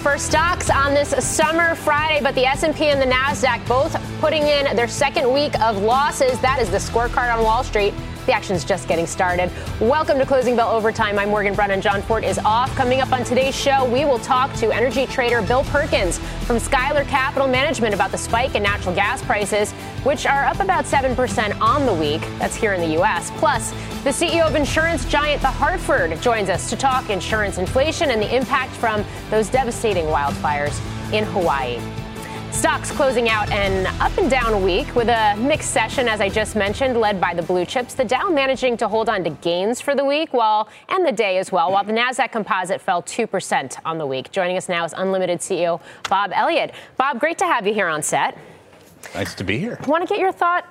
For stocks on this summer Friday, but the S&P and the Nasdaq both putting in their second week of losses. That is the scorecard on Wall Street. The action's just getting started. Welcome to Closing Bell Overtime. I'm Morgan Brennan. Jon Fortt is off. Coming up on today's show, we will talk to energy trader Bill Perkins from Skylar Capital Management about the spike in natural gas prices, which are up about 7% on the week. That's here in the U.S. Plus, the CEO of insurance giant The Hartford joins us to talk insurance inflation and the impact from those devastating wildfires in Hawaii. Stocks closing out an up and down week with a mixed session, as I just mentioned, led by the blue chips. The Dow managing to hold on to gains for the week, while and the day as well, while the Nasdaq Composite fell two percent on the week. Joining us now is Unlimited CEO Bob Elliott. Bob, great to have you here on set. Nice to be here. I want to get your thought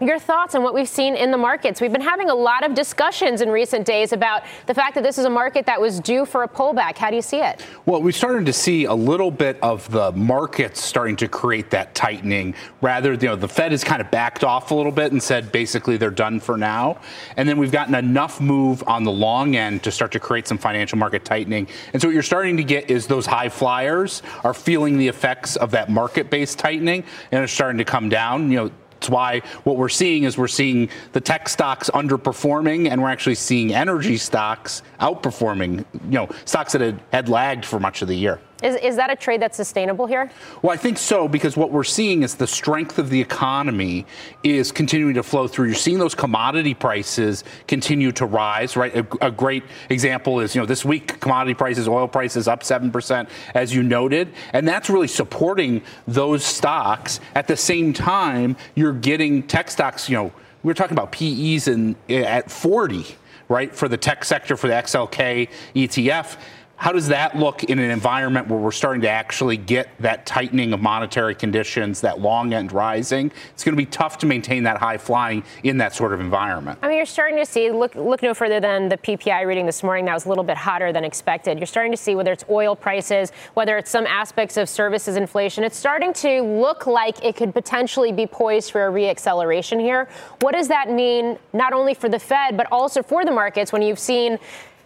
your thoughts on what we've seen in the markets. We've been having a lot of discussions in recent days about the fact that this is a market that was due for a pullback. How do you see it? Well, we started to see a little bit of the markets starting to create that tightening. Rather, you know, the Fed has kind of backed off a little bit and said basically they're done for now. And then we've gotten enough move on the long end to start to create some financial market tightening. And so what you're starting to get is those high flyers are feeling the effects of that market-based tightening and are starting to come down. You know, that's why what we're seeing is we're seeing the tech stocks underperforming, and we're actually seeing energy stocks outperforming. You know, stocks that had, had lagged for much of the year. Is, is that a trade that's sustainable here? Well, I think so because what we're seeing is the strength of the economy is continuing to flow through. You're seeing those commodity prices continue to rise, right? A, a great example is, you know, this week commodity prices, oil prices up 7%, as you noted, and that's really supporting those stocks. At the same time, you're getting tech stocks, you know, we're talking about PEs in, at 40, right, for the tech sector, for the XLK ETF how does that look in an environment where we're starting to actually get that tightening of monetary conditions, that long end rising? It's going to be tough to maintain that high flying in that sort of environment. I mean, you're starting to see, look, look no further than the PPI reading this morning that was a little bit hotter than expected. You're starting to see whether it's oil prices, whether it's some aspects of services inflation, it's starting to look like it could potentially be poised for a reacceleration here. What does that mean, not only for the Fed, but also for the markets when you've seen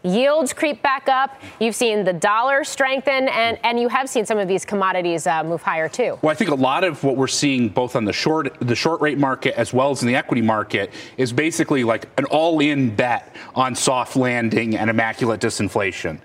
yields creep back up. You've seen the dollar strengthen, and, and you have seen some of these commodities uh, move higher too. Well, I think a lot of what we're seeing both on the short the short rate market as well as in the equity market is basically like an all-in bet on soft landing and immaculate disinflation.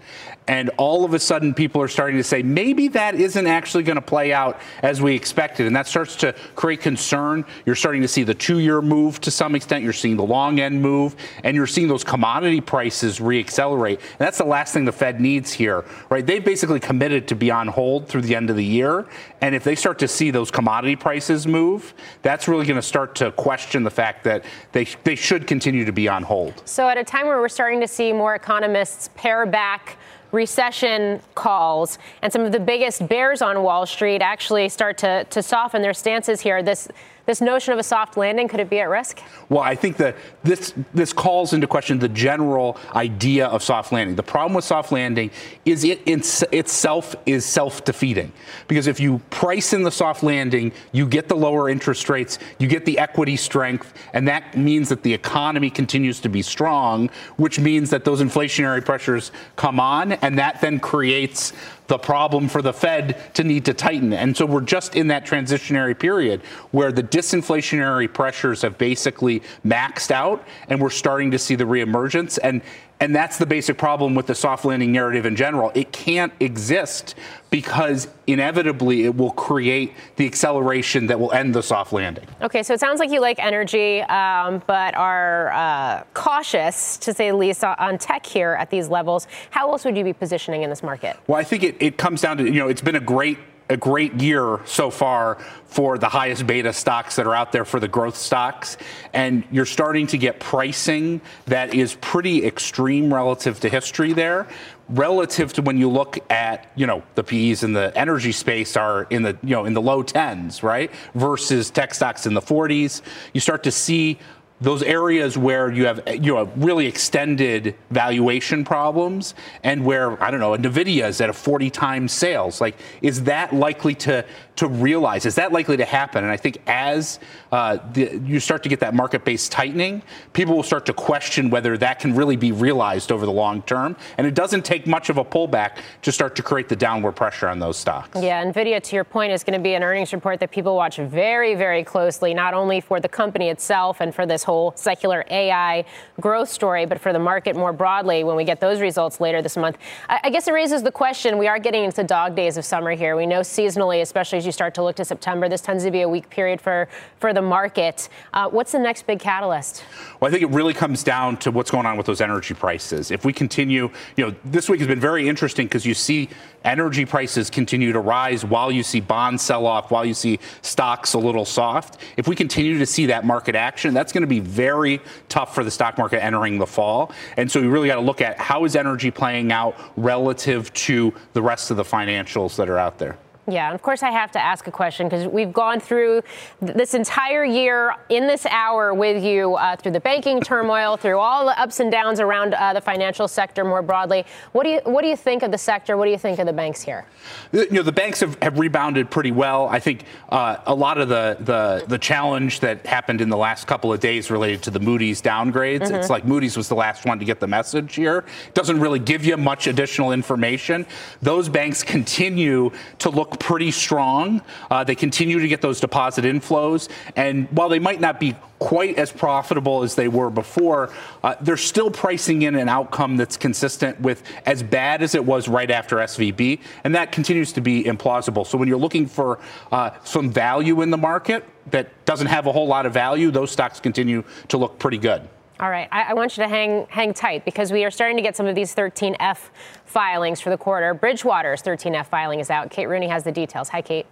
And all of a sudden, people are starting to say maybe that isn't actually going to play out as we expected. And that starts to create concern. You're starting to see the two year move to some extent. You're seeing the long end move, and you're seeing those commodity prices reaccelerate. And that's the last thing the Fed needs here, right? They've basically committed to be on hold through the end of the year. And if they start to see those commodity prices move, that's really going to start to question the fact that they, they should continue to be on hold. So, at a time where we're starting to see more economists pare back recession calls and some of the biggest bears on Wall Street actually start to, to soften their stances here. This this notion of a soft landing could it be at risk? Well, I think that this this calls into question the general idea of soft landing. The problem with soft landing is it itself is self-defeating because if you price in the soft landing, you get the lower interest rates, you get the equity strength, and that means that the economy continues to be strong, which means that those inflationary pressures come on, and that then creates the problem for the Fed to need to tighten. And so we're just in that transitionary period where the disinflationary pressures have basically maxed out and we're starting to see the reemergence. And and that's the basic problem with the soft landing narrative in general. It can't exist because inevitably it will create the acceleration that will end the soft landing. Okay, so it sounds like you like energy, um, but are uh, cautious, to say the least, on tech here at these levels. How else would you be positioning in this market? Well, I think it, it comes down to, you know, it's been a great a great year so far for the highest beta stocks that are out there for the growth stocks. And you're starting to get pricing that is pretty extreme relative to history there. Relative to when you look at, you know, the PEs in the energy space are in the, you know, in the low tens, right? Versus tech stocks in the 40s. You start to see those areas where you have you know really extended valuation problems and where I don't know Nvidia is at a 40 times sales like is that likely to to realize is that likely to happen? And I think as uh, the, you start to get that market based tightening people will start to question whether that can really be realized over the long term. And it doesn't take much of a pullback to start to create the downward pressure on those stocks. Yeah Nvidia to your point is going to be an earnings report that people watch very very closely not only for the company itself and for this whole secular AI growth story, but for the market more broadly when we get those results later this month. I, guess it raises the question we are getting into dog days of summer here. We know seasonally, especially as you start to look to September, this tends to be a weak period for, for the market. Uh, what's the next big catalyst? Well, I think it really comes down to what's going on with those energy prices. If we continue, you know, this week has been very interesting because you see energy prices continue to rise while you see bonds sell off, while you see stocks a little soft. If we continue to see that market action, that's going to be very tough for the stock market entering the fall. And so we really got to look at how is energy playing out relative to the rest of the financials that are out there. Yeah, of course I have to ask a question because we've gone through this entire year in this hour with you uh, through the banking turmoil, through all the ups and downs around uh, the financial sector more broadly. What do you what do you think of the sector? What do you think of the banks here? You know, the banks have, have rebounded pretty well. I think uh, a lot of the, the the challenge that happened in the last couple of days related to the Moody's downgrades. Mm-hmm. It's like Moody's was the last one to get the message here. It Doesn't really give you much additional information. Those banks continue to look pretty strong. Uh, they continue to get those deposit inflows. And while they might not be quite as profitable as they were before, uh, they're still pricing in an outcome that's consistent with as bad as it was right after SVB. And that continues to be implausible. So when you're looking for uh, some value in the market that doesn't have a whole lot of value, those stocks continue to look pretty good. All right, I, I, want you to hang hang tight because we are starting to get some of these 13F filings for the quarter. Bridgewater's 13F filing is out. Kate Rooney has the details. Hi, Kate.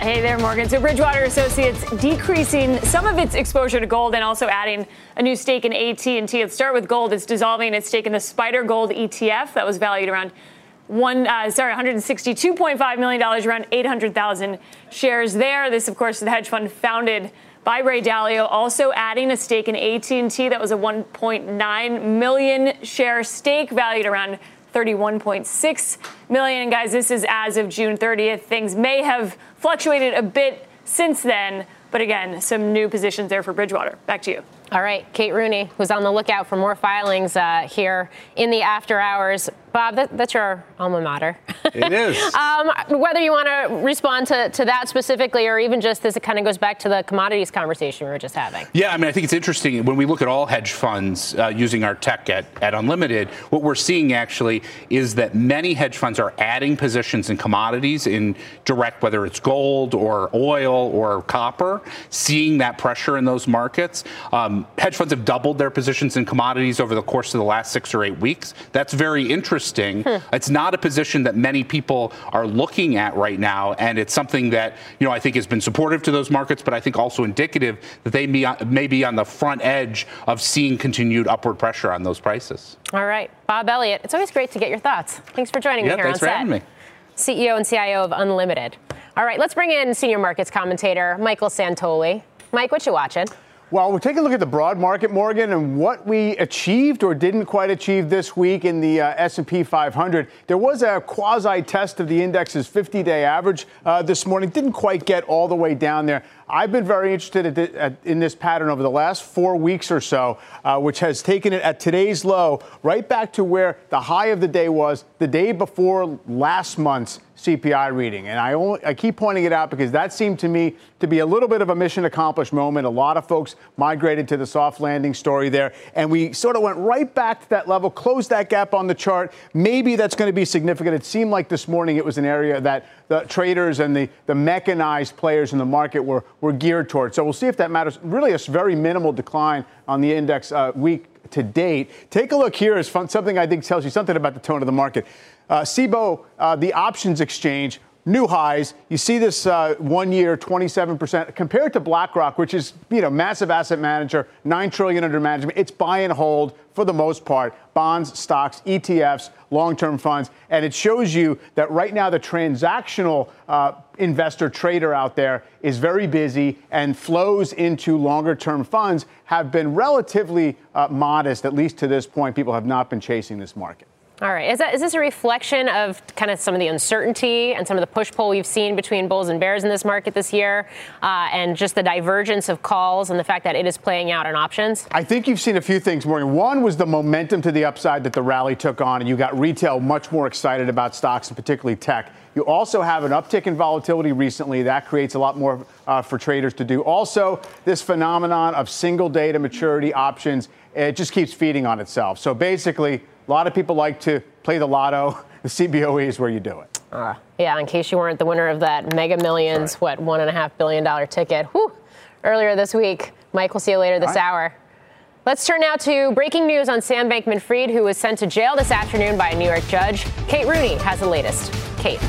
Hey there, Morgan. So Bridgewater Associates decreasing some of its exposure to gold and also adding a new stake in AT&T. Let's start with gold. It's dissolving its stake in the SPDR Gold ETF that was valued around one, uh, sorry, 162.5 million dollars, around 800,000 shares there. This, of course, is the hedge fund founded by Ray Dalio, also adding a stake in AT&T that was a 1.9 million share stake valued around 31.6 million. Guys, this is as of June 30th. Things may have fluctuated a bit since then, but again, some new positions there for Bridgewater. Back to you. All right, Kate Rooney, who's on the lookout for more filings uh, here in the after hours. Bob, that, that's your alma mater. It is. um, whether you want to respond to, to that specifically or even just as it kind of goes back to the commodities conversation we were just having. Yeah, I mean, I think it's interesting when we look at all hedge funds uh, using our tech at, at Unlimited, what we're seeing actually is that many hedge funds are adding positions in commodities in direct, whether it's gold or oil or copper, seeing that pressure in those markets. Um, hedge funds have doubled their positions in commodities over the course of the last six or eight weeks. That's very interesting interesting. It's not a position that many people are looking at right now, and it's something that you know I think has been supportive to those markets, but I think also indicative that they may, may be on the front edge of seeing continued upward pressure on those prices. All right, Bob Elliott, it's always great to get your thoughts. Thanks for joining yeah, me here thanks on for set. Having me. CEO and CIO of Unlimited. All right, let's bring in senior markets commentator Michael Santoli. Mike, what you watching? Well, we're taking a look at the broad market, Morgan, and what we achieved or didn't quite achieve this week in the uh, S&P 500. There was a quasi test of the index's 50-day average uh, this morning. Didn't quite get all the way down there. I've been very interested at at, in this pattern over the last four weeks or so, uh, which has taken it at today's low right back to where the high of the day was the day before last month's CPI reading. And I, only, I keep pointing it out because that seemed to me to be a little bit of a mission accomplished moment. A lot of folks migrated to the soft landing story there. And we sort of went right back to that level, closed that gap on the chart. Maybe that's going to be significant. It seemed like this morning it was an area that the traders and the, the mechanized players in the market were, were geared towards. So we'll see if that matters. Really, a very minimal decline on the index uh, week to date. Take a look here is fun, something I think tells you something about the tone of the market. Uh, Cboe, uh, the options exchange, new highs. You see this uh, one year, 27% compared to BlackRock, which is you know massive asset manager, nine trillion under management. It's buy and hold for the most part, bonds, stocks, ETFs, long-term funds, and it shows you that right now the transactional uh, investor trader out there is very busy, and flows into longer-term funds have been relatively uh, modest, at least to this point. People have not been chasing this market. All right. Is, that, is this a reflection of kind of some of the uncertainty and some of the push pull we've seen between bulls and bears in this market this year, uh, and just the divergence of calls and the fact that it is playing out in options? I think you've seen a few things, Morgan. One was the momentum to the upside that the rally took on, and you got retail much more excited about stocks and particularly tech. You also have an uptick in volatility recently. That creates a lot more uh, for traders to do. Also, this phenomenon of single data maturity options, it just keeps feeding on itself. So basically, a lot of people like to play the lotto. The CBOE is where you do it. Uh, yeah, in case you weren't the winner of that mega millions, right. what, one and a half billion dollar ticket whew, earlier this week. Mike, we'll see you later this right. hour. Let's turn now to breaking news on Sam Bankman Fried, who was sent to jail this afternoon by a New York judge. Kate Rooney has the latest. Kate.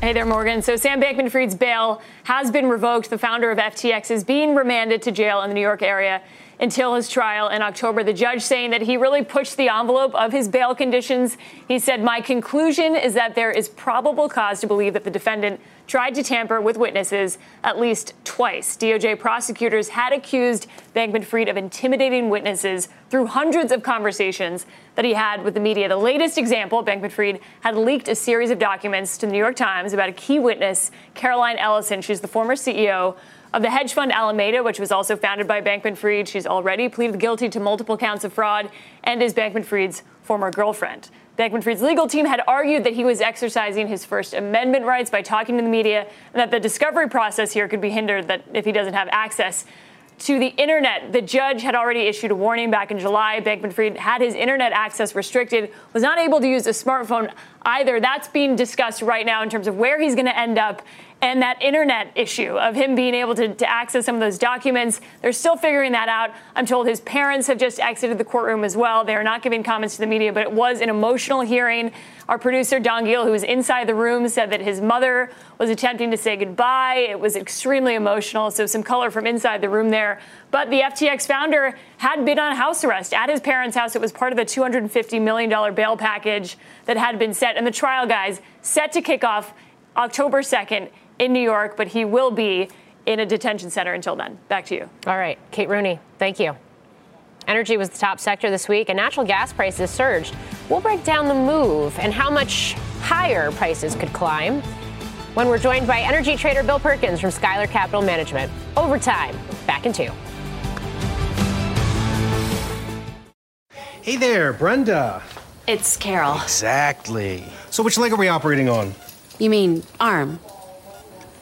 Hey there, Morgan. So Sam Bankman Fried's bail has been revoked. The founder of FTX is being remanded to jail in the New York area until his trial in October. The judge saying that he really pushed the envelope of his bail conditions. He said, My conclusion is that there is probable cause to believe that the defendant tried to tamper with witnesses at least twice. DOJ prosecutors had accused Bankman Fried of intimidating witnesses through hundreds of conversations that he had with the media. The latest example, Bankman Fried had leaked a series of documents to the New York Times about a key witness, Caroline Ellison. She's the former CEO of the hedge fund Alameda, which was also founded by Bankman Fried. She's already pleaded guilty to multiple counts of fraud and is Bankman Fried's former girlfriend. Bankman Fried's legal team had argued that he was exercising his First Amendment rights by talking to the media and that the discovery process here could be hindered that if he doesn't have access to the internet. The judge had already issued a warning back in July. Bankman Fried had his internet access restricted, was not able to use a smartphone either. That's being discussed right now in terms of where he's going to end up and that internet issue of him being able to, to, access some of those documents. They're still figuring that out. I'm told his parents have just exited the courtroom as well. They are not giving comments to the media, but it was an emotional hearing. Our producer, Dawn Giel, who was inside the room, said that his mother was attempting to say goodbye. It was extremely emotional. So, some color from inside the room there. But the FTX founder had been on house arrest at his parents' house. It was part of the $250 million bail package that had been set. And the trial, guys, set to kick off October 2nd in New York, but he will be in a detention center until then. Back to you. All right, Kate Rooney, thank you. Energy was the top sector this week, and natural gas prices surged. We'll break down the move and how much higher prices could climb when we're joined by energy trader Bill Perkins from Skylar Capital Management. Overtime, back in two. Hey there, Brenda. It's Carol. Exactly. So, which leg are we operating on? You mean arm?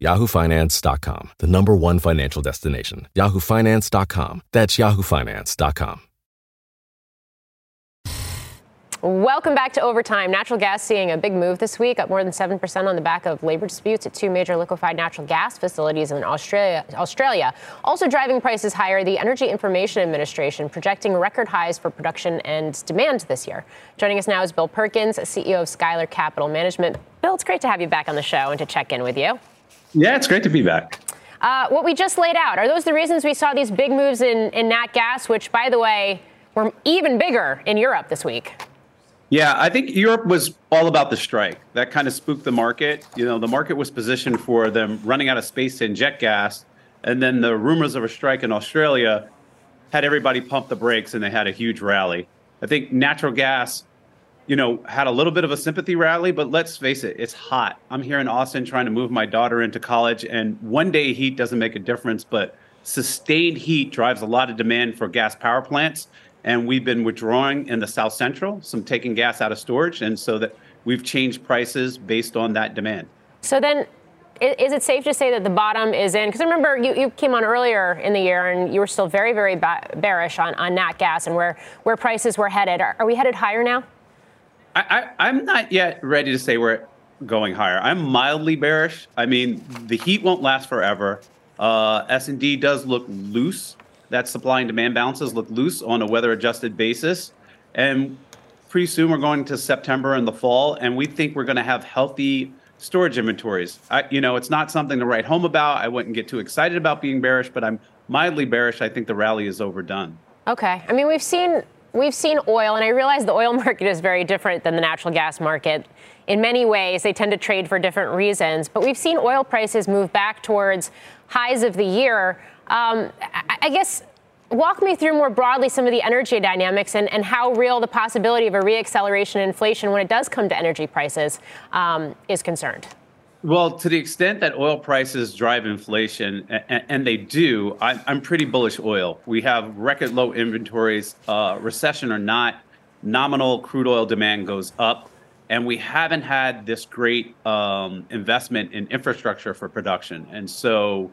yahoofinance.com, the number one financial destination. yahoofinance.com. That's yahoofinance.com. Welcome back to Overtime. Natural gas seeing a big move this week, up more than 7% on the back of labor disputes at two major liquefied natural gas facilities in Australia. Australia. Also driving prices higher, the Energy Information Administration projecting record highs for production and demand this year. Joining us now is Bill Perkins, CEO of Skylar Capital Management. Bill, it's great to have you back on the show and to check in with you. Yeah, it's great to be back. Uh, what we just laid out, are those the reasons we saw these big moves in, in nat gas, which, by the way, were even bigger in Europe this week? Yeah, I think Europe was all about the strike. That kind of spooked the market. You know, the market was positioned for them running out of space to inject gas, and then the rumors of a strike in Australia had everybody pump the brakes, and they had a huge rally. I think natural gas, you know, had a little bit of a sympathy rally, but let's face it, it's hot. I'm here in Austin trying to move my daughter into college, and one day heat doesn't make a difference, but sustained heat drives a lot of demand for gas power plants and we've been withdrawing in the South Central, some taking gas out of storage, and so that we've changed prices based on that demand. So then, is it safe to say that the bottom is in? Because I remember you, you came on earlier in the year and you were still very, very bearish on, on nat gas and where, where prices were headed. Are, are we headed higher now? I, I, I'm not yet ready to say we're going higher. I'm mildly bearish. I mean, the heat won't last forever. Uh, S&D does look loose that supply and demand balances look loose on a weather adjusted basis. And pretty soon we're going to September and the fall, and we think we're going to have healthy storage inventories. I, you know, it's not something to write home about. I wouldn't get too excited about being bearish, but I'm mildly bearish. I think the rally is overdone. Okay. I mean, we've seen we've seen oil, and I realize the oil market is very different than the natural gas market. In many ways, they tend to trade for different reasons, but we've seen oil prices move back towards highs of the year. Um, I guess walk me through more broadly some of the energy dynamics and, and how real the possibility of a reacceleration in inflation when it does come to energy prices um, is concerned. Well, to the extent that oil prices drive inflation, and, and they do, I, I'm, pretty bullish oil. We have record low inventories, uh, recession or not, nominal crude oil demand goes up, and we haven't had this great um, investment in infrastructure for production. And so,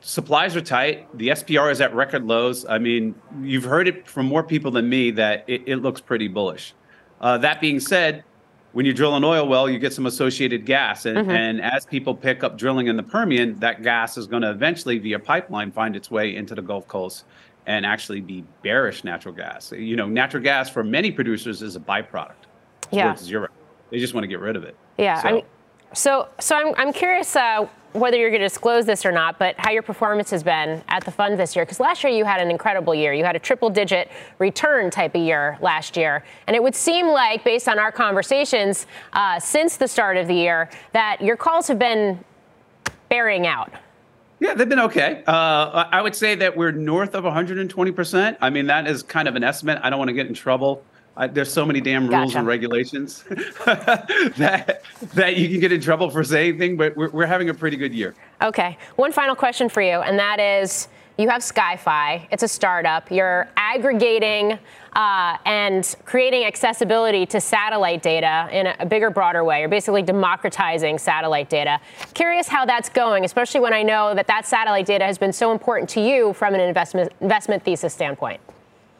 supplies are tight. The SPR is at record lows. I mean, you've heard it from more people than me that it, it looks pretty bullish. Uh, that being said, when you drill an oil well, you get some associated gas. And, mm-hmm. and as people pick up drilling in the Permian, that gas is going to eventually, via pipeline, find its way into the Gulf Coast and actually be bearish natural gas. You know, natural gas for many producers is a byproduct. Yeah. Zero. They just want to get rid of it. Yeah. So, I mean, so, so I'm, I'm curious uh, whether you're going to disclose this or not, but how your performance has been at the fund this year. Because last year you had an incredible year. You had a triple digit return type of year last year. And it would seem like, based on our conversations uh, since the start of the year, that your calls have been bearing out. Yeah, they've been okay. Uh, I would say that we're north of 120%. I mean, that is kind of an estimate. I don't want to get in trouble I, there's so many damn rules gotcha. and regulations that that you can get in trouble for saying anything, but we're, we're having a pretty good year. Okay. One final question for you, and that is you have SkyFi. It's a startup. You're aggregating uh, and creating accessibility to satellite data in a, a, bigger, broader way. You're basically democratizing satellite data. Curious how that's going, especially when I know that that satellite data has been so important to you from an investment investment thesis standpoint.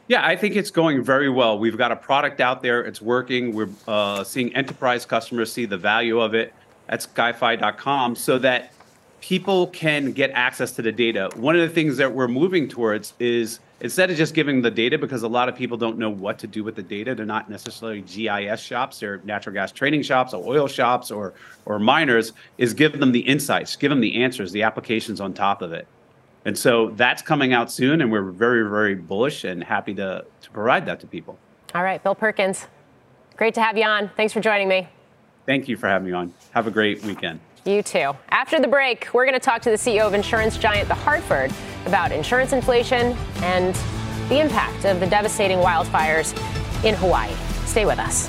Yeah, I think it's going very well. We've got a product out there. It's working. We're uh, seeing enterprise customers see the value of it at skyfi.com so that people can get access to the data. One of the things that we're moving towards is instead of just giving the data, because a lot of people don't know what to do with the data, they're not necessarily GIS shops, they're natural gas trading shops or oil shops or, or miners, is give them the insights, give them the answers, the applications on top of it. And so that's coming out soon, and we're very, very bullish and happy to, to provide that to people. All right, Bill Perkins, great to have you on. Thanks for joining me. Thank you for having me on. Have a great weekend. You too. After the break, we're going to talk to the CEO of insurance giant The Hartford about insurance inflation and the impact of the devastating wildfires in Hawaii. Stay with us.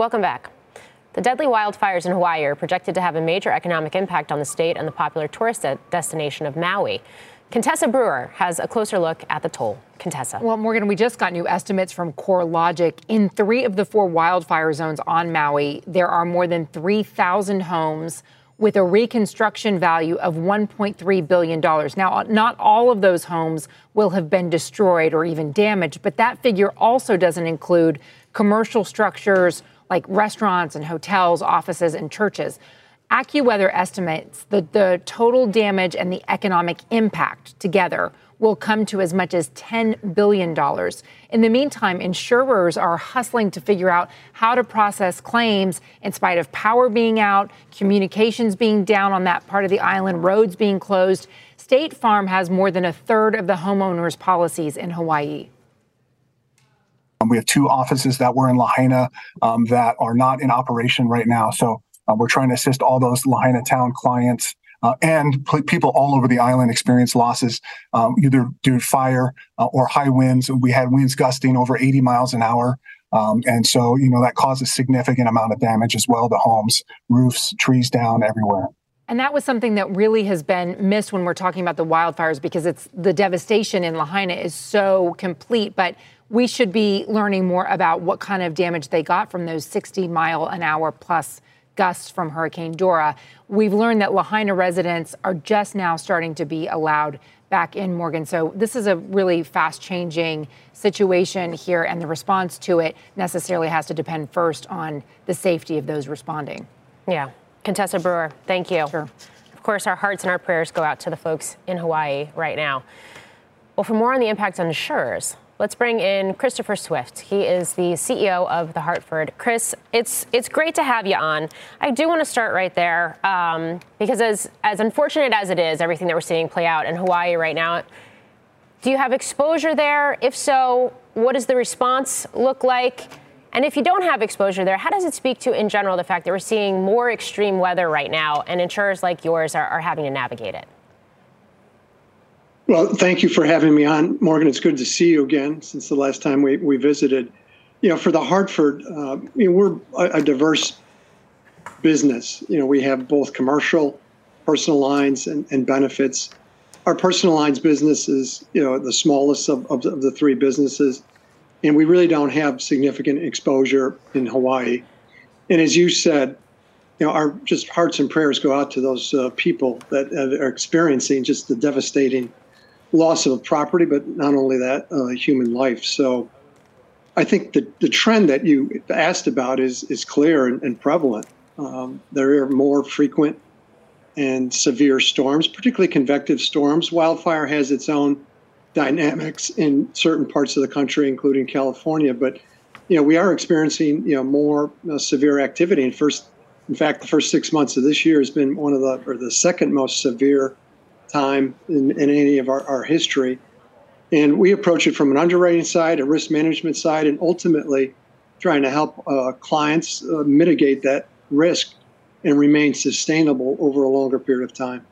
Welcome back. The deadly wildfires in Hawaii are projected to have a major economic impact on the state and the popular tourist de- destination of Maui. Contessa Brewer has a closer look at the toll. Contessa. Well, Morgan, we just got new estimates from CoreLogic. In three of the four wildfire zones on Maui, there are more than 3,000 homes with a reconstruction value of $1.3 billion. Now, uh, not all of those homes will have been destroyed or even damaged, but that figure also doesn't include commercial structures like restaurants and hotels, offices, and churches. AccuWeather estimates that the total damage and the economic impact together will come to as much as $10 billion. In the meantime, insurers are hustling to figure out how to process claims in spite of power being out, communications being down on that part of the island, roads being closed. State Farm has more than a third of the homeowners' policies in Hawaii. Um, we have two offices that were in Lahaina um, that are not in operation right now. So uh, we're trying to assist all those Lahaina town clients uh, and people all over the island experience losses um, either due to fire uh, or high winds. We had winds gusting over 80 miles an hour. Um, and so, you know, that causes significant amount of damage as well to homes, roofs, trees down everywhere. And that was something that really has been missed when we're talking about the wildfires because it's the devastation in Lahaina is so complete. But we should be learning more about what kind of damage they got from those 60 mile an hour plus gusts from Hurricane Dora. We've learned that Lahaina residents are just now starting to be allowed back in Morgan. So this is a really fast changing situation here, and the response to it necessarily has to depend first on the safety of those responding. Yeah. Contessa Brewer, thank you. Sure. Of course, our hearts and our prayers go out to the folks in Hawaii right now. Well, for more on the impact on insurers, let's bring in Christopher Swift. He is the CEO of the Hartford. Chris, it's it's great to have you on. I do want to start right there um, because as as unfortunate as it is, everything that we're seeing play out in Hawaii right now. Do you have exposure there? If so, what does the response look like? And if you don't have exposure there, how does it speak to, in general, the fact that we're seeing more extreme weather right now and insurers like yours are, are having to navigate it? Well, thank you for having me on, Morgan. It's good to see you again since the last time we, we visited. You know, for the Hartford, uh, you know, we're a, a, diverse business. You know, we have both commercial, personal lines, and, and benefits. Our personal lines business is, you know, the smallest of, of, of the three businesses, and we really don't have significant exposure in Hawaii. And as you said, you know, our just hearts and prayers go out to those uh, people that are experiencing just the devastating loss of property, but not only that, uh, human life. So I think the, the trend that you asked about is, is clear and, and prevalent. Um, there are more frequent and severe storms, particularly convective storms. Wildfire has its own dynamics in certain parts of the country, including California. But you know, we are experiencing you know more uh, severe activity. And first, in fact, the first six months of this year has been one of the or the second most severe time in, in any of our, our history. And we approach it from an underwriting side, a risk management side, and ultimately trying to help uh, clients uh, mitigate that risk and remain sustainable over a longer period of time.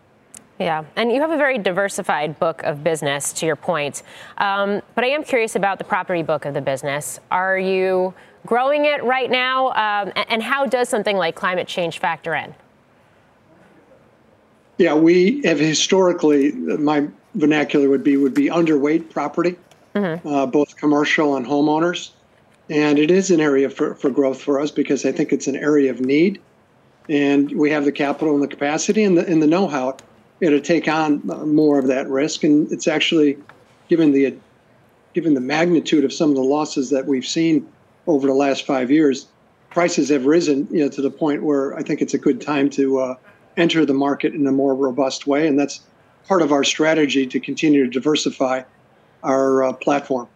Yeah, and you have a very diversified book of business, to your point. Um, but I am curious about the property book of the business. Are you growing it right now? Um, and how does something like climate change factor in? Yeah, we have historically, my vernacular would be would be underweight property, mm-hmm. uh, both commercial and homeowners, and it is an area for, for growth for us because I think it's an area of need, and we have the capital and the capacity and the and the know, to take on more of that risk, and it's actually given the given the magnitude of some of the losses that we've seen over the last five years, prices have risen, you know, to the point where I think it's a good time to uh, enter the market in a more robust way. And that's part of our strategy to continue to diversify our uh, platform.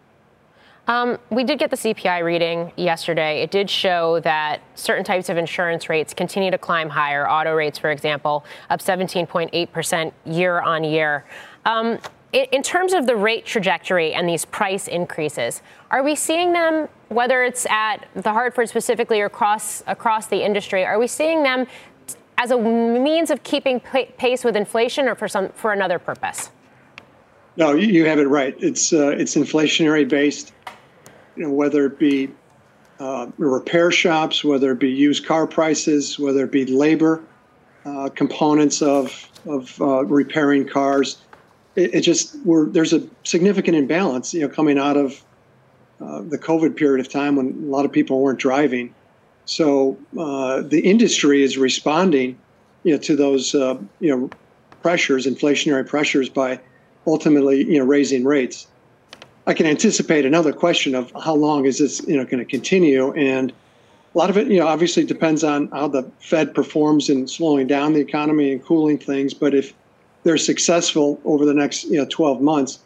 Um, we did get the CPI reading yesterday. It did show that certain types of insurance rates continue to climb higher. Auto rates, for example, up 17.8% year on year. Um, in terms of the rate trajectory and these price increases, are we seeing them, whether it's at the Hartford specifically or across across the industry, are we seeing them as a means of keeping pace with inflation or for some for another purpose? No, you have it right. It's uh, it's inflationary based. You know, whether it be uh, repair shops, whether it be used car prices, whether it be labor uh, components of of uh, repairing cars, it, it just we're, there's a significant imbalance. You know, coming out of uh, the COVID period of time when a lot of people weren't driving, so uh, the industry is responding, you know, to those you know pressures, inflationary pressures by ultimately, you know, raising rates. I can anticipate another question of how long is this, you know, going to continue, and a lot of it, you know, obviously depends on how the Fed performs in slowing down the economy and cooling things. But if they're successful over the next, you know, 12 months,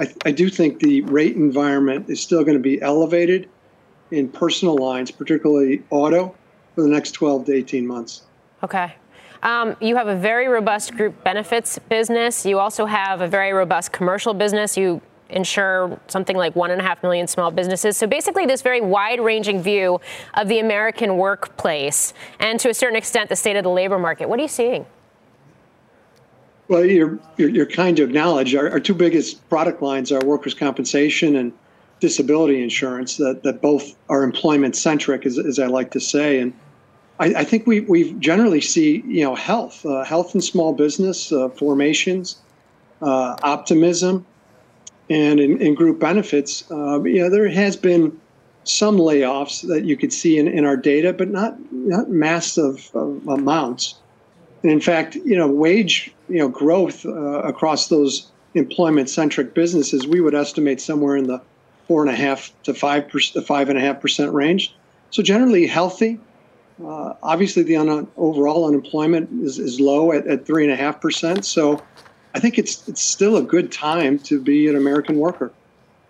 I, I do think the rate environment is still going to be elevated in personal lines, particularly auto, for the next 12 to 18 months. Okay. Um, you have a very robust group benefits business. You also have a very robust commercial business. You insure something like one and a half million small businesses. So basically, this very wide ranging view of the American workplace and to a certain extent the state of the labor market. What are you seeing? Well, you're, you're, you're kind to acknowledge our, our, two biggest product lines are workers' compensation and disability insurance, that, that both are employment centric, as, as I like to say. And I, I think we we generally see you know health, uh, health and small business uh, formations, uh, optimism, and in, in group benefits. Uh, you know, there has been some layoffs that you could see in, in our data, but not not massive uh, amounts. And in fact, you know, wage you know growth uh, across those employment-centric businesses, we would estimate somewhere in the four and a half to five percent, five and a half percent range. So generally healthy. Uh, obviously, the un- overall unemployment is, is low at, at 3.5%. So I think it's, it's still a good time to be an American worker.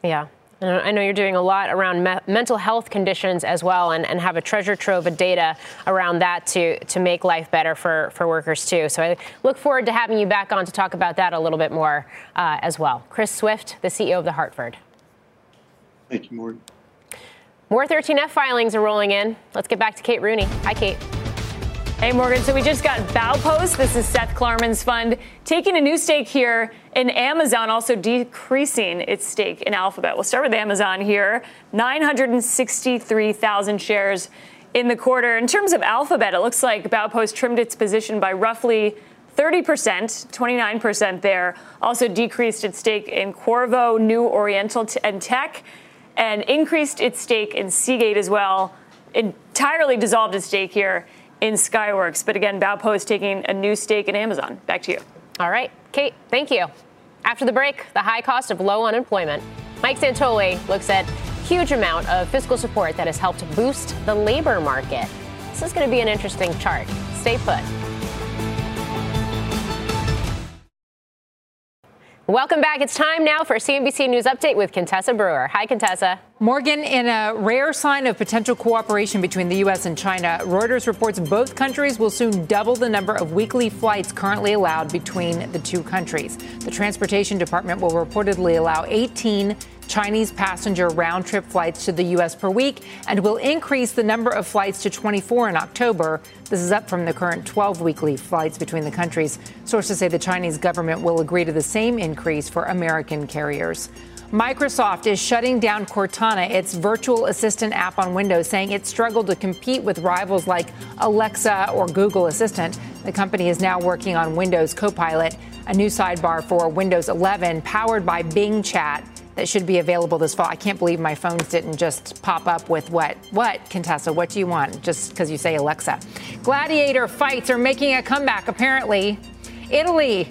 Yeah. I know you're doing a lot around me- mental health conditions as well and, and have a treasure trove of data around that to, to make life better for, for workers too. So I look forward to having you back on to talk about that a little bit more uh, as well. Chris Swift, the CEO of The Hartford. Thank you, Morgan. More 13F filings are rolling in. Let's get back to Kate Rooney. Hi, Kate. Hey, Morgan. So we just got Baupost. This is Seth Klarman's fund taking a new stake here in Amazon, also decreasing its stake in Alphabet. We'll start with Amazon here 963,000 shares in the quarter. In terms of Alphabet, it looks like Baupost trimmed its position by roughly 30%, 29% there. Also decreased its stake in Qorvo, New Oriental, and Tech and increased its stake in Seagate as well. Entirely dissolved its stake here in Skyworks. But again, Baupost taking a new stake in Amazon. Back to you. All right, Kate, thank you. After the break, the high cost of low unemployment. Mike Santoli looks at huge amount of fiscal support that has helped boost the labor market. This is going to be an interesting chart. Stay put. Welcome back. It's time now for CNBC News Update with Contessa Brewer. Hi, Contessa. Morgan, in a rare sign of potential cooperation between the U.S. and China, Reuters reports both countries will soon double the number of weekly flights currently allowed between the two countries. The Transportation Department will reportedly allow 18 Chinese passenger round trip flights to the U.S. per week and will increase the number of flights to 24 in October. This is up from the current 12 weekly flights between the countries. Sources say the Chinese government will agree to the same increase for American carriers. Microsoft is shutting down Cortana, its virtual assistant app on Windows, saying it struggled to compete with rivals like Alexa or Google Assistant. The company is now working on Windows Copilot, a new sidebar for Windows 11 powered by Bing Chat that should be available this fall. I can't believe my phones didn't just pop up with what? What, Contessa? What do you want? Just because you say Alexa. Gladiator fights are making a comeback, apparently. Italy,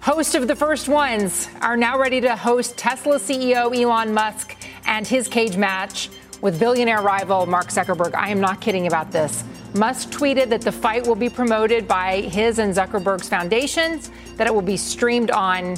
host of the first ones, are now ready to host Tesla CEO Elon Musk and his cage match with billionaire rival Mark Zuckerberg. I am not kidding about this. Musk tweeted that the fight will be promoted by his and Zuckerberg's foundations, that it will be streamed on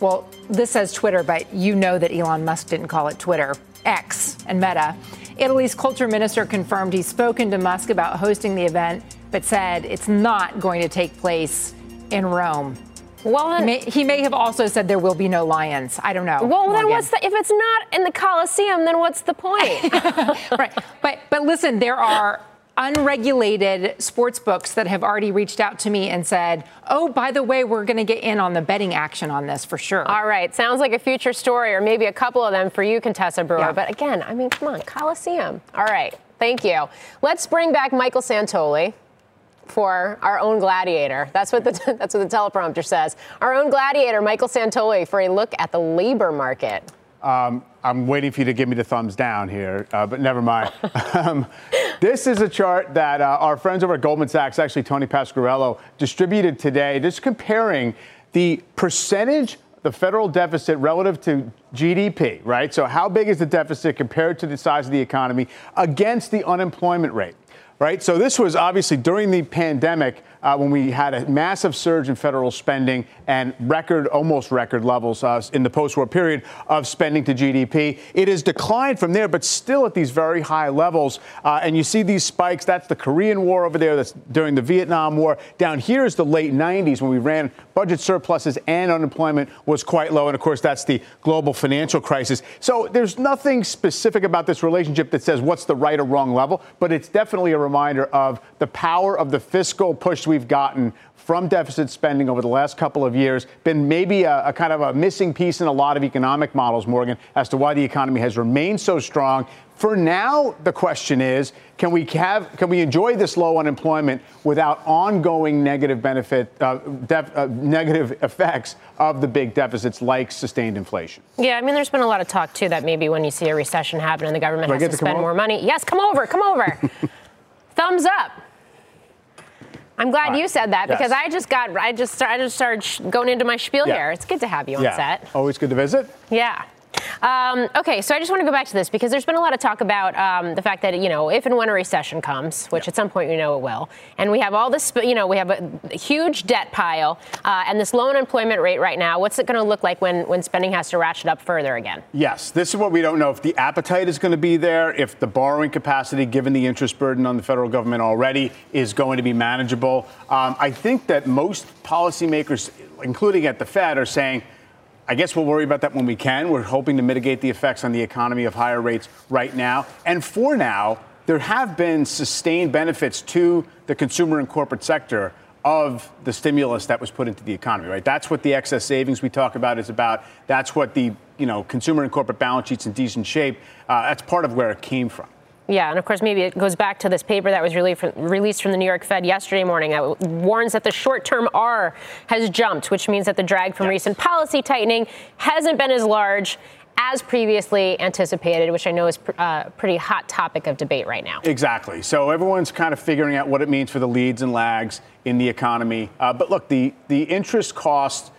well, this says Twitter, but you know that Elon Musk didn't call it Twitter, X, and Meta. Italy's culture minister confirmed he's spoken to Musk about hosting the event, but said it's not going to take place in Rome. Well, then, he, may, he may have also said there will be no lions. I don't know. Well, Morgan. then what's the if it's not in the Colosseum? Then what's the point? right, but but listen, there are unregulated sports books that have already reached out to me and said, oh, by the way, we're going to get in on the betting action on this for sure. All right. Sounds like a future story, or maybe a couple of them for you, Contessa Brewer. Yeah. But again, I mean, come on, Coliseum. All right. Thank you. Let's bring back Michael Santoli for our own gladiator. That's what the that's what the teleprompter says. Our own gladiator, Michael Santoli, for a look at the labor market. Um, I'm waiting for you to give me the thumbs down here, uh, but never mind. um, this is a chart that uh, our friends over at Goldman Sachs, actually Tony Pasquariello, distributed today, just comparing the percentage the federal deficit relative to GDP, right? So, how big is the deficit compared to the size of the economy against the unemployment rate? right? So this was obviously during the pandemic uh, when we had a massive surge in federal spending and record, almost record levels uh, in the post war period of spending to GDP. It has declined from there, but still at these very high levels. Uh, and you see these spikes. That's the Korean War over there, that's during the Vietnam War. Down here is the late 90s when we ran budget surpluses and unemployment was quite low. And of course, that's the global financial crisis. So there's nothing specific about this relationship that says what's the right or wrong level, but it's definitely a reminder of the power of the fiscal push we've gotten from deficit spending over the last couple of years been maybe a, a, kind of a missing piece in a lot of economic models, Morgan, as to why the economy has remained so strong. For now, the question is, can we have, can we enjoy this low unemployment without ongoing negative benefit, uh, def, uh, negative effects of the big deficits like sustained inflation? Yeah, I mean, there's been a lot of talk too that maybe when you see a recession happen and the government has to, to spend more money, yes, come over, come over. Thumbs up. I'm glad right. you said that because. I just got I just I just started going into my spiel yeah. here. It's good to have you on yeah. set. Always good to visit. Yeah. Um, okay, so I just want to go back to this because there's been a lot of talk about um, the fact that you know if and when a recession comes, which yeah. at some point we know it will, and we have all this, you know, we have a huge debt pile uh, and this low unemployment rate right now. What's it going to look like when when spending has to ratchet up further again? Yes, this is what we don't know if the appetite is going to be there, if the borrowing capacity, given the interest burden on the federal government already, is going to be manageable. Um, I think that most policymakers, including at the Fed, are saying I guess we'll worry about that when we can. We're hoping to mitigate the effects on the economy of higher rates right now. And for now, there have been sustained benefits to the consumer and corporate sector of the stimulus that was put into the economy, right? That's what the excess savings we talk about is about. That's what the, you know, consumer and corporate balance sheets in decent shape. Uh, that's part of where it came from. Yeah, and of course, maybe it goes back to this paper that was released from the New York Fed yesterday morning that warns that the short term R has jumped, which means that the drag from yes. recent policy tightening hasn't been as large as previously anticipated, which I know is a uh, pretty hot topic of debate right now. Exactly. So everyone's kind of figuring out what it means for the leads and lags in the economy. Uh, but look, the, the interest cost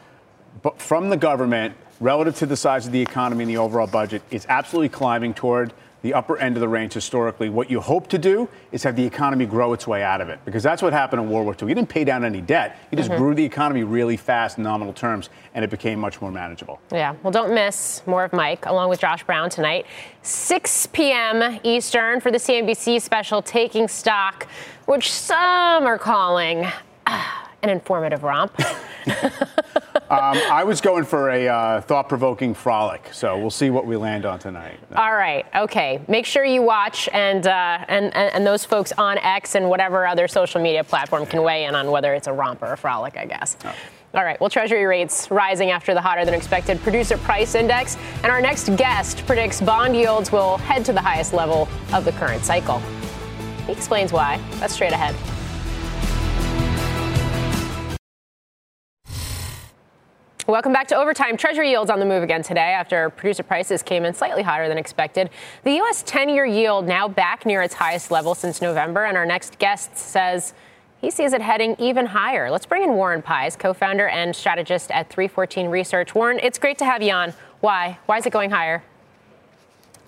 from the government relative to the size of the economy and the overall budget is absolutely climbing toward the upper end of the range historically. What you hope to do is have the economy grow its way out of it, because that's what happened in World War II. You didn't pay down any debt, you just mm-hmm. grew the economy really fast in nominal terms, and it became much more manageable. Yeah, well, don't miss more of Mike along with Josh Brown tonight, 6 p.m. Eastern for the CNBC special Taking Stock, which some are calling. Uh, an informative romp. um, I was going for a uh, thought-provoking frolic, so we'll see what we land on tonight. All right, okay. Make sure you watch, and uh, and and those folks on X and whatever other social media platform can weigh in on whether it's a romp or a frolic, I guess. Oh. All right, well, Treasury rates rising after the hotter than expected producer price index. And our next guest predicts bond yields will head to the highest level of the current cycle. He explains why. That's straight ahead. Welcome back to Overtime. Treasury yields on the move again today after producer prices came in slightly higher than expected. The U.S. 10 year yield now back near its highest level since November, and our next guest says he sees it heading even higher. Let's bring in Warren Pies, co founder and strategist at 3Fourteen Research. Warren, it's great to have you on. Why? Why is it going higher?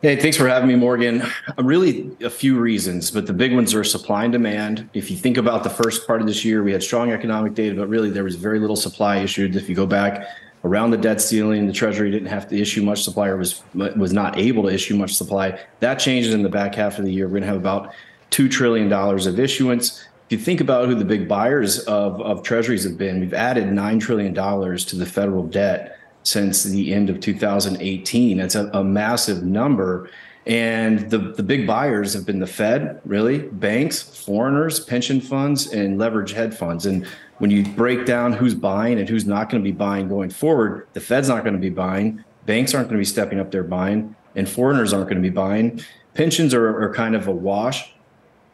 Hey, thanks for having me, Morgan. Uh, really, a few reasons, but the big ones are supply and demand. If you think about the first part of this year, we had strong economic data, but really there was very little supply issued. If you go back around the debt ceiling, the Treasury didn't have to issue much supply or was was not able to issue much supply. That changes in the back half of the year. We're going to have about two trillion dollars of issuance. If you think about who the big buyers of, of treasuries have been, we've added nine trillion dollars to the federal debt since the end of 2018. It's a, a massive number. And the, the big buyers have been the Fed, really, banks, foreigners, pension funds, and leverage hedge funds. And when you break down who's buying and who's not going to be buying going forward, the Fed's not going to be buying, banks aren't going to be stepping up their buying, and foreigners aren't going to be buying. Pensions are, are kind of a wash.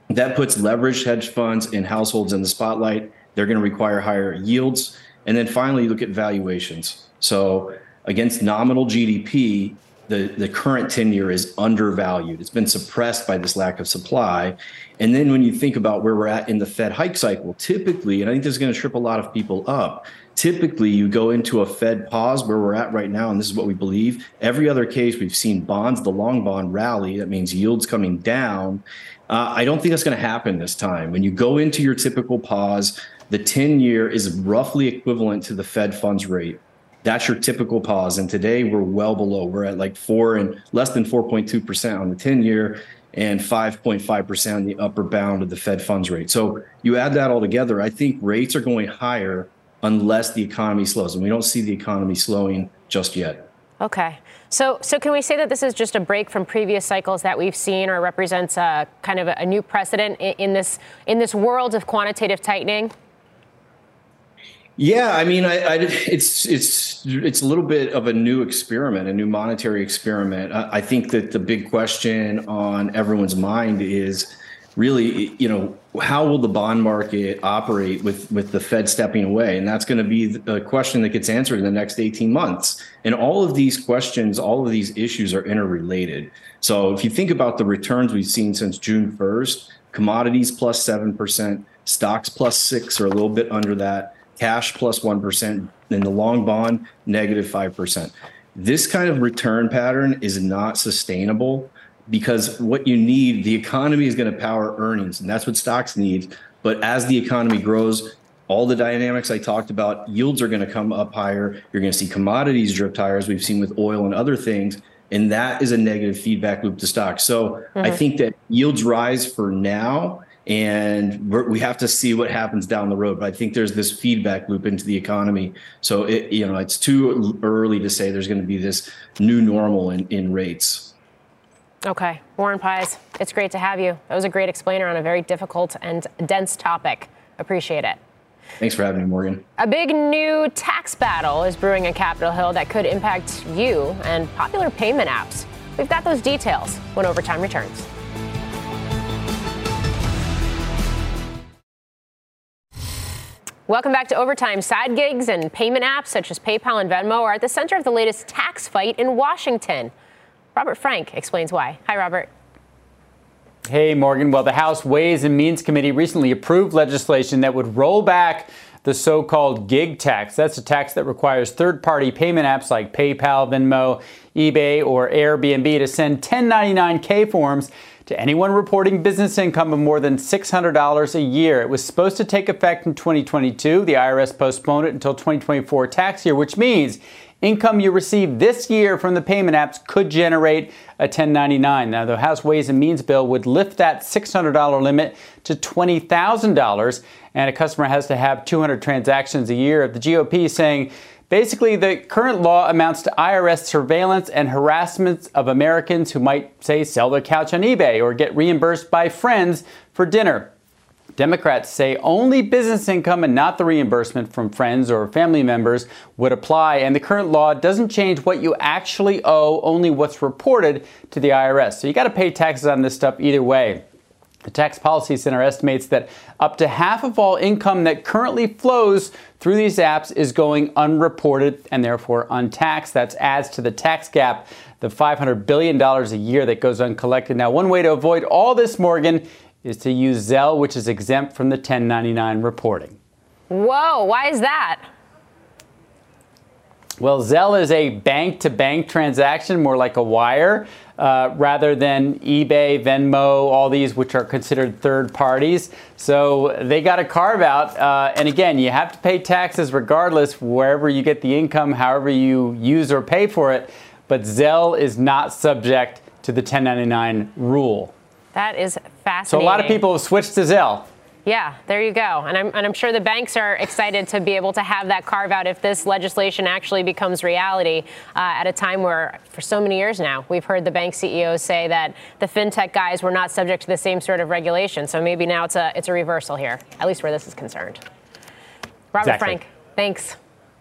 That puts leveraged hedge funds and households in the spotlight. They're going to require higher yields. And then finally, you look at valuations. So against nominal GDP, the, the current 10 year is undervalued. It's been suppressed by this lack of supply. And then when you think about where we're at in the Fed hike cycle, typically, and I think this is going to trip a lot of people up, typically you go into a Fed pause where we're at right now, and this is what we believe. Every other case, we've seen bonds, the long bond rally. That means yields coming down. Uh, I don't think that's going to happen this time. When you go into your typical pause, the 10 year is roughly equivalent to the Fed funds rate. That's your typical pause. And today we're well below. We're at like four and less than 4.2% on the 10 year and 5.5% on the upper bound of the Fed funds rate. So you add that all together, I think rates are going higher unless the economy slows. And we don't see the economy slowing just yet. Okay. So, so can we say that this is just a break from previous cycles that we've seen, or represents a kind of a, new precedent in, this in this world of quantitative tightening? Yeah, I mean, I, I, it's it's it's a little bit of a new experiment, a new monetary experiment. I, I think that the big question on everyone's mind is really, you know, how will the bond market operate with with the Fed stepping away? And that's going to be a question that gets answered in the next 18 months. And all of these questions, all of these issues are interrelated. So if you think about the returns we've seen since June 1st, commodities plus 7%, stocks plus 6 or a little bit under that cash plus 1, and the long bond, negative 5%. This kind of return pattern is not sustainable because what you need, the economy is going to power earnings, and that's what stocks need. But as the economy grows, all the dynamics I talked about, yields are going to come up higher. You're going to see commodities drift higher, as we've seen with oil and other things. And that is a negative feedback loop to stocks. So mm-hmm. I think that yields rise for now and we have to see what happens down the road. But I think there's this feedback loop into the economy. So it, you know, it's too early to say there's going to be this new normal in, in rates. Okay, Warren Pies, it's great to have you. That was a great explainer on a very difficult and dense topic. Appreciate it. Thanks for having me, Morgan. A big new tax battle is brewing in Capitol Hill that could impact you and popular payment apps. We've got those details when overtime returns. Welcome back to Overtime. Side gigs and payment apps such as PayPal and Venmo are at the center of the latest tax fight in Washington. Robert Frank explains why. Hi, Robert. Hey, Morgan. Well, the House Ways and Means Committee recently approved legislation that would roll back the so called gig tax. That's a tax that requires third party payment apps like PayPal, Venmo, eBay, or Airbnb to send 1099K forms to anyone reporting business income of more than $600 a year. It was supposed to take effect in 2022. The IRS postponed it until 2024 tax year, which means income you receive this year from the payment apps could generate a 1099. Now, the House Ways and Means bill would lift that $600 limit to $20,000, and a customer has to have 200 transactions a year. The GOP is saying Basically, the current law amounts to IRS surveillance and harassment of Americans who might, say, sell their couch on eBay or get reimbursed by friends for dinner. Democrats say only business income and not the reimbursement from friends or family members would apply, and the current law doesn't change what you actually owe, only what's reported to the IRS. So you got to pay taxes on this stuff either way. The Tax Policy Center estimates that up to half of all income that currently flows through these apps is going unreported and therefore untaxed. That adds to the tax gap, the $500 billion a year that goes uncollected. Now, one way to avoid all this, Morgan, is to use Zelle, which is exempt from the 1099 reporting. Whoa, why is that? Well, Zelle is a bank to bank transaction, more like a wire. Uh, rather than eBay, Venmo, all these which are considered third parties. So they got a carve out. Uh, and again, you have to pay taxes regardless, wherever you get the income, however you use or pay for it. But Zelle is not subject to the 1099 rule. That is fascinating. So a lot of people have switched to Zelle. Yeah, there you go. And I'm, and I'm sure the banks are excited to be able to have that carve out if this legislation actually becomes reality uh, at a time where, for so many years now, we've heard the bank CEOs say that the fintech guys were not subject to the same sort of regulation. So maybe now it's a, it's a reversal here, at least where this is concerned. Robert exactly. Frank, thanks.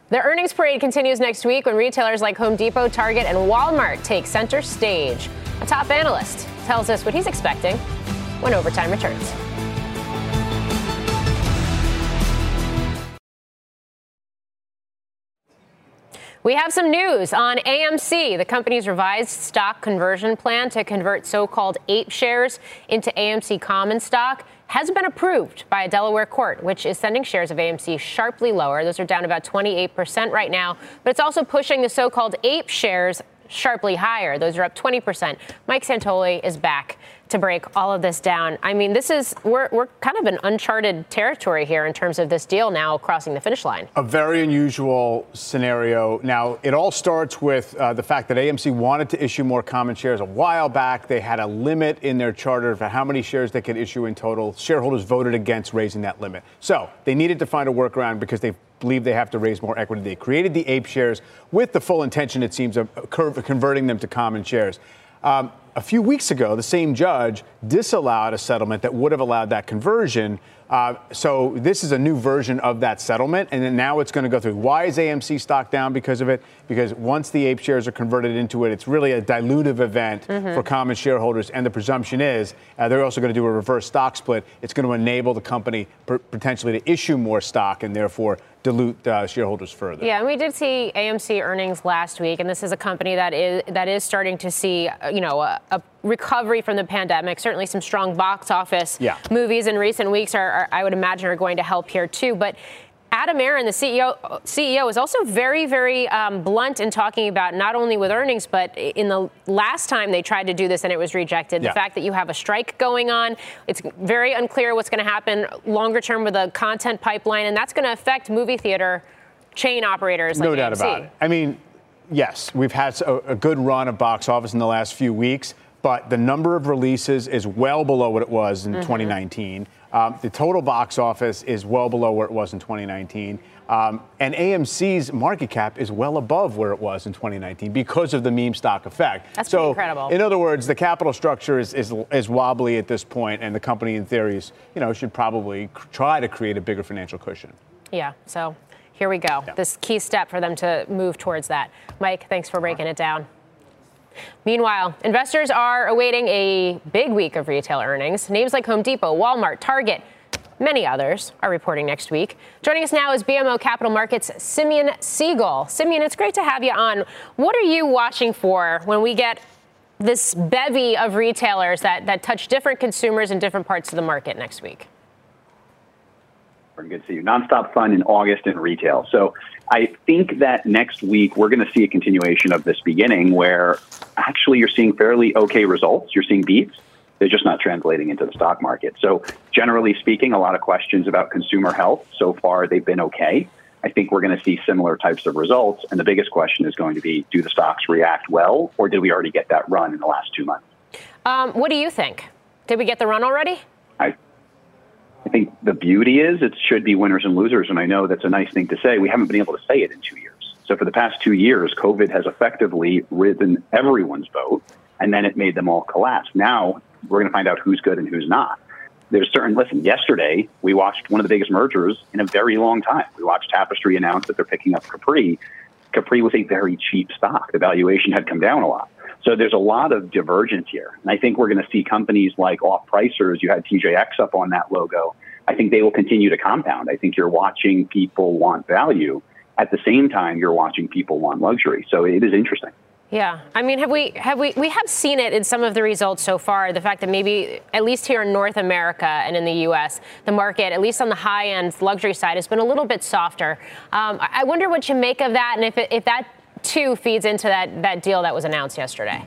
The earnings parade continues next week when retailers like Home Depot, Target, and Walmart take center stage. A top analyst tells us what he's expecting when overtime returns. We have some news on AMC, the company's revised stock conversion plan to convert so called APE shares into AMC common stock has been approved by a Delaware court, which is sending shares of AMC sharply lower. Those are down about 28% right now, but it's also pushing the so called APE shares sharply higher. Those are up 20%. Mike Santoli is back to break all of this down. I mean, this is we're we're kind of in uncharted territory here in terms of this deal now crossing the finish line. A very unusual scenario. Now, it all starts with uh, the fact that AMC wanted to issue more common shares a while back. They had a limit in their charter for how many shares they could issue in total. Shareholders voted against raising that limit. So they needed to find a workaround because they believe they have to raise more equity. They created the APE shares with the full intention, it seems, of converting them to common shares. Um, a few weeks ago, the same judge disallowed a settlement that would have allowed that conversion. Uh, so this is a new version of that settlement, and then now it's going to go through. Why is AMC stock down because of it? Because once the APE shares are converted into it, it's really a dilutive event mm-hmm. for common shareholders, and the presumption is uh, they're also going to do a reverse stock split. It's going to enable the company per- potentially to issue more stock and therefore dilute uh, shareholders further. Yeah, and we did see AMC earnings last week, and this is a company that is that is starting to see, uh, you know, a, a recovery from the pandemic. Certainly, some strong box office yeah. movies in recent weeks are, are, I would imagine, are going to help here too. But Adam Aron, the CEO, CEO is also very, very um, blunt in talking about not only with earnings, but in the last time they tried to do this and it was rejected. Yeah. The fact that you have a strike going on, it's very unclear what's going to happen longer term with the content pipeline, and that's going to affect movie theater chain operators. No like doubt AMC. about it. I mean, yes, we've had a, a good run of box office in the last few weeks but the number of releases is well below what it was in mm-hmm. 2019. Um, the total box office is well below where it was in 2019. Um, and AMC's market cap is well above where it was in 2019 because of the meme stock effect. That's so, incredible. In other words, the capital structure is, is, is wobbly at this point, and the company, in theory, is, you know, should probably try to create a bigger financial cushion. Yeah. So here we go. Yeah. This key step for them to move towards that. Mike, thanks for breaking it down. Meanwhile, investors are awaiting a big week of retail earnings. Names like Home Depot, Walmart, Target, many others are reporting next week. Joining us now is BMO Capital Markets' Simeon Siegel. Simeon, it's great to have you on. What are you watching for when we get this bevy of retailers that, that touch different consumers in different parts of the market next week? Good to see you. Nonstop fun in August in retail. So I think that next week we're going to see a continuation of this beginning where actually you're seeing fairly okay results. You're seeing beats. They're just not translating into the stock market. So, generally speaking, a lot of questions about consumer health. So far, they've been okay. I think we're going to see similar types of results. And the biggest question is going to be do the stocks react well, or did we already get that run in the last two months? Um, what do you think? Did we get the run already? I, I think the beauty is it should be winners and losers. And I know that's a nice thing to say. We haven't been able to say it in two years. So for the past two years, COVID has effectively risen everyone's boat, and then it made them all collapse. Now we're going to find out who's good and who's not. There's certain, listen, yesterday we watched one of the biggest mergers in a very long time. We watched Tapestry announce that they're picking up Capri. Capri was a very cheap stock. The valuation had come down a lot. So there's a lot of divergence here. And I think we're going to see companies like off pricers, you had TJX up on that logo. I think they will continue to compound. I think you're watching people want value. At the same time, you're watching people want luxury. So it is interesting. Yeah, I mean, have we have we we have seen it in some of the results so far? The fact that maybe at least here in North America and in the U.S., the market, at least on the high end luxury side, has been a little bit softer. Um, I wonder what you make of that, and if it, if that too feeds into that, that deal that was announced yesterday?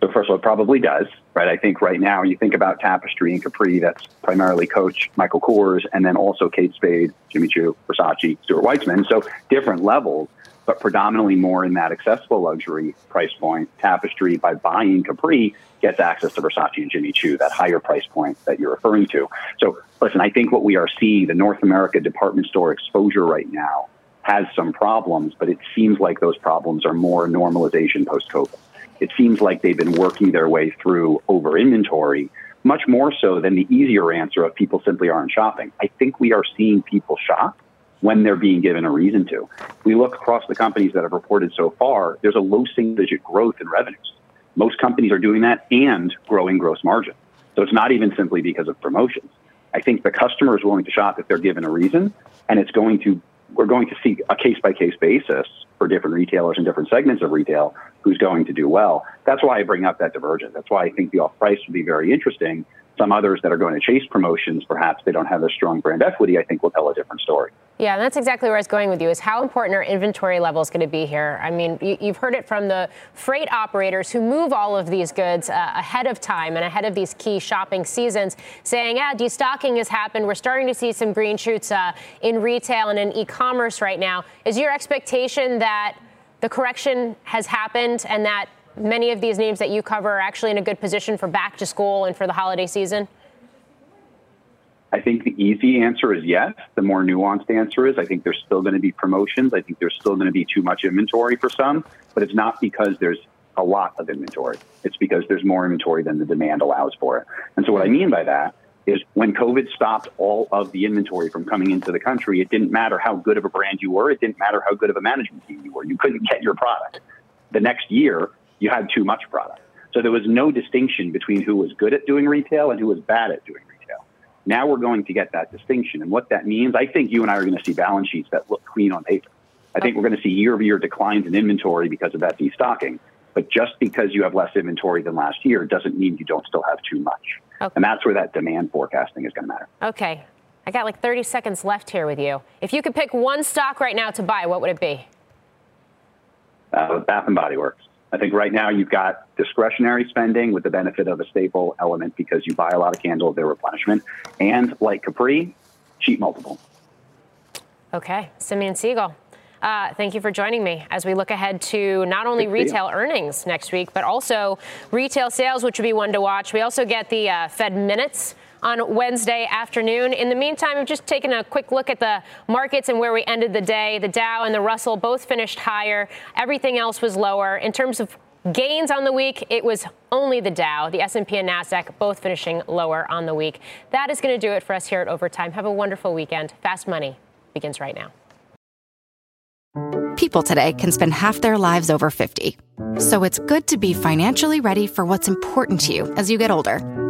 So first of all, it probably does, right? I think right now you think about Tapestry and Capri, that's primarily Coach Michael Kors, and then also Kate Spade, Jimmy Choo, Versace, Stuart Weitzman. So different levels. but predominantly more in that accessible luxury price point. Tapestry, by buying Capri, gets access to Versace and Jimmy Choo, that higher price point that you're referring to. So, listen, I think what we are seeing, the North America department store exposure right now has some problems, but it seems like those problems are more normalization post COVID. It seems like they've been working their way through over inventory, much more so than the easier answer of people simply aren't shopping. I think we are seeing people shop when they're being given a reason to. We look across the companies that have reported so far, there's a low single digit growth in revenues. Most companies are doing that and growing gross margin. So it's not even simply because of promotions. I think the customer is willing to shop if they're given a reason, and it's going to we're going to see a case by case basis for different retailers and different segments of retail who's going to do well. That's why I bring up that divergence. That's why I think the off price would be very interesting. Some others that are going to chase promotions, perhaps they don't have a strong brand equity, I think will tell a different story. Yeah, that's exactly where I was going with you is how important are inventory levels going to be here? I mean, you, have heard it from the freight operators who move all of these goods uh, ahead of time and ahead of these key shopping seasons, saying, yeah, destocking has happened. We're starting to see some green shoots uh, in retail and in e commerce right now. Is your expectation that the correction has happened and that many of these names that you cover are actually in a good position for back to school and for the holiday season? I think the easy answer is yes. The more nuanced answer is I think there's still going to be promotions. I think there's still going to be too much inventory for some, but it's not because there's a lot of inventory. It's because there's more inventory than the demand allows for it. And so what I mean by that is when COVID stopped all of the inventory from coming into the country, it didn't matter how good of a brand you were. It didn't matter how good of a management team you were. You couldn't get your product. The next year, you had too much product. So there was no distinction between who was good at doing retail and who was bad at doing retail. Now we're going to get that distinction. And what that means, I think you and I are going to see balance sheets that look clean on paper. I think we're going to see year over year declines in inventory because of that destocking. But just because you have less inventory than last year doesn't mean you don't still have too much. Okay. And that's where that demand forecasting is going to matter. Okay. I got like 30 seconds left here with you. If you could pick one stock right now to buy, what would it be? Uh, Bath and Body Works. I think right now you've got discretionary spending with the benefit of a staple element because you buy a lot of candles, their replenishment, and like Capri, cheap multiple. Okay, Simeon Siegel. Uh, thank you for joining me as we look ahead to not only retail earnings next week, but also retail sales, which would be one to watch. We also get the uh, Fed minutes on Wednesday afternoon. In the meantime, we've just taken a quick look at the markets and where we ended the day. The Dow and the Russell both finished higher. Everything else was lower. In terms of gains on the week, it was only the Dow, the S&P and Nasdaq both finishing lower on the week. That is going to do it for us here at Overtime. Have a wonderful weekend. Fast Money begins right now. People today can spend half their lives over 50. So it's good to be financially ready for what's important to you as you get older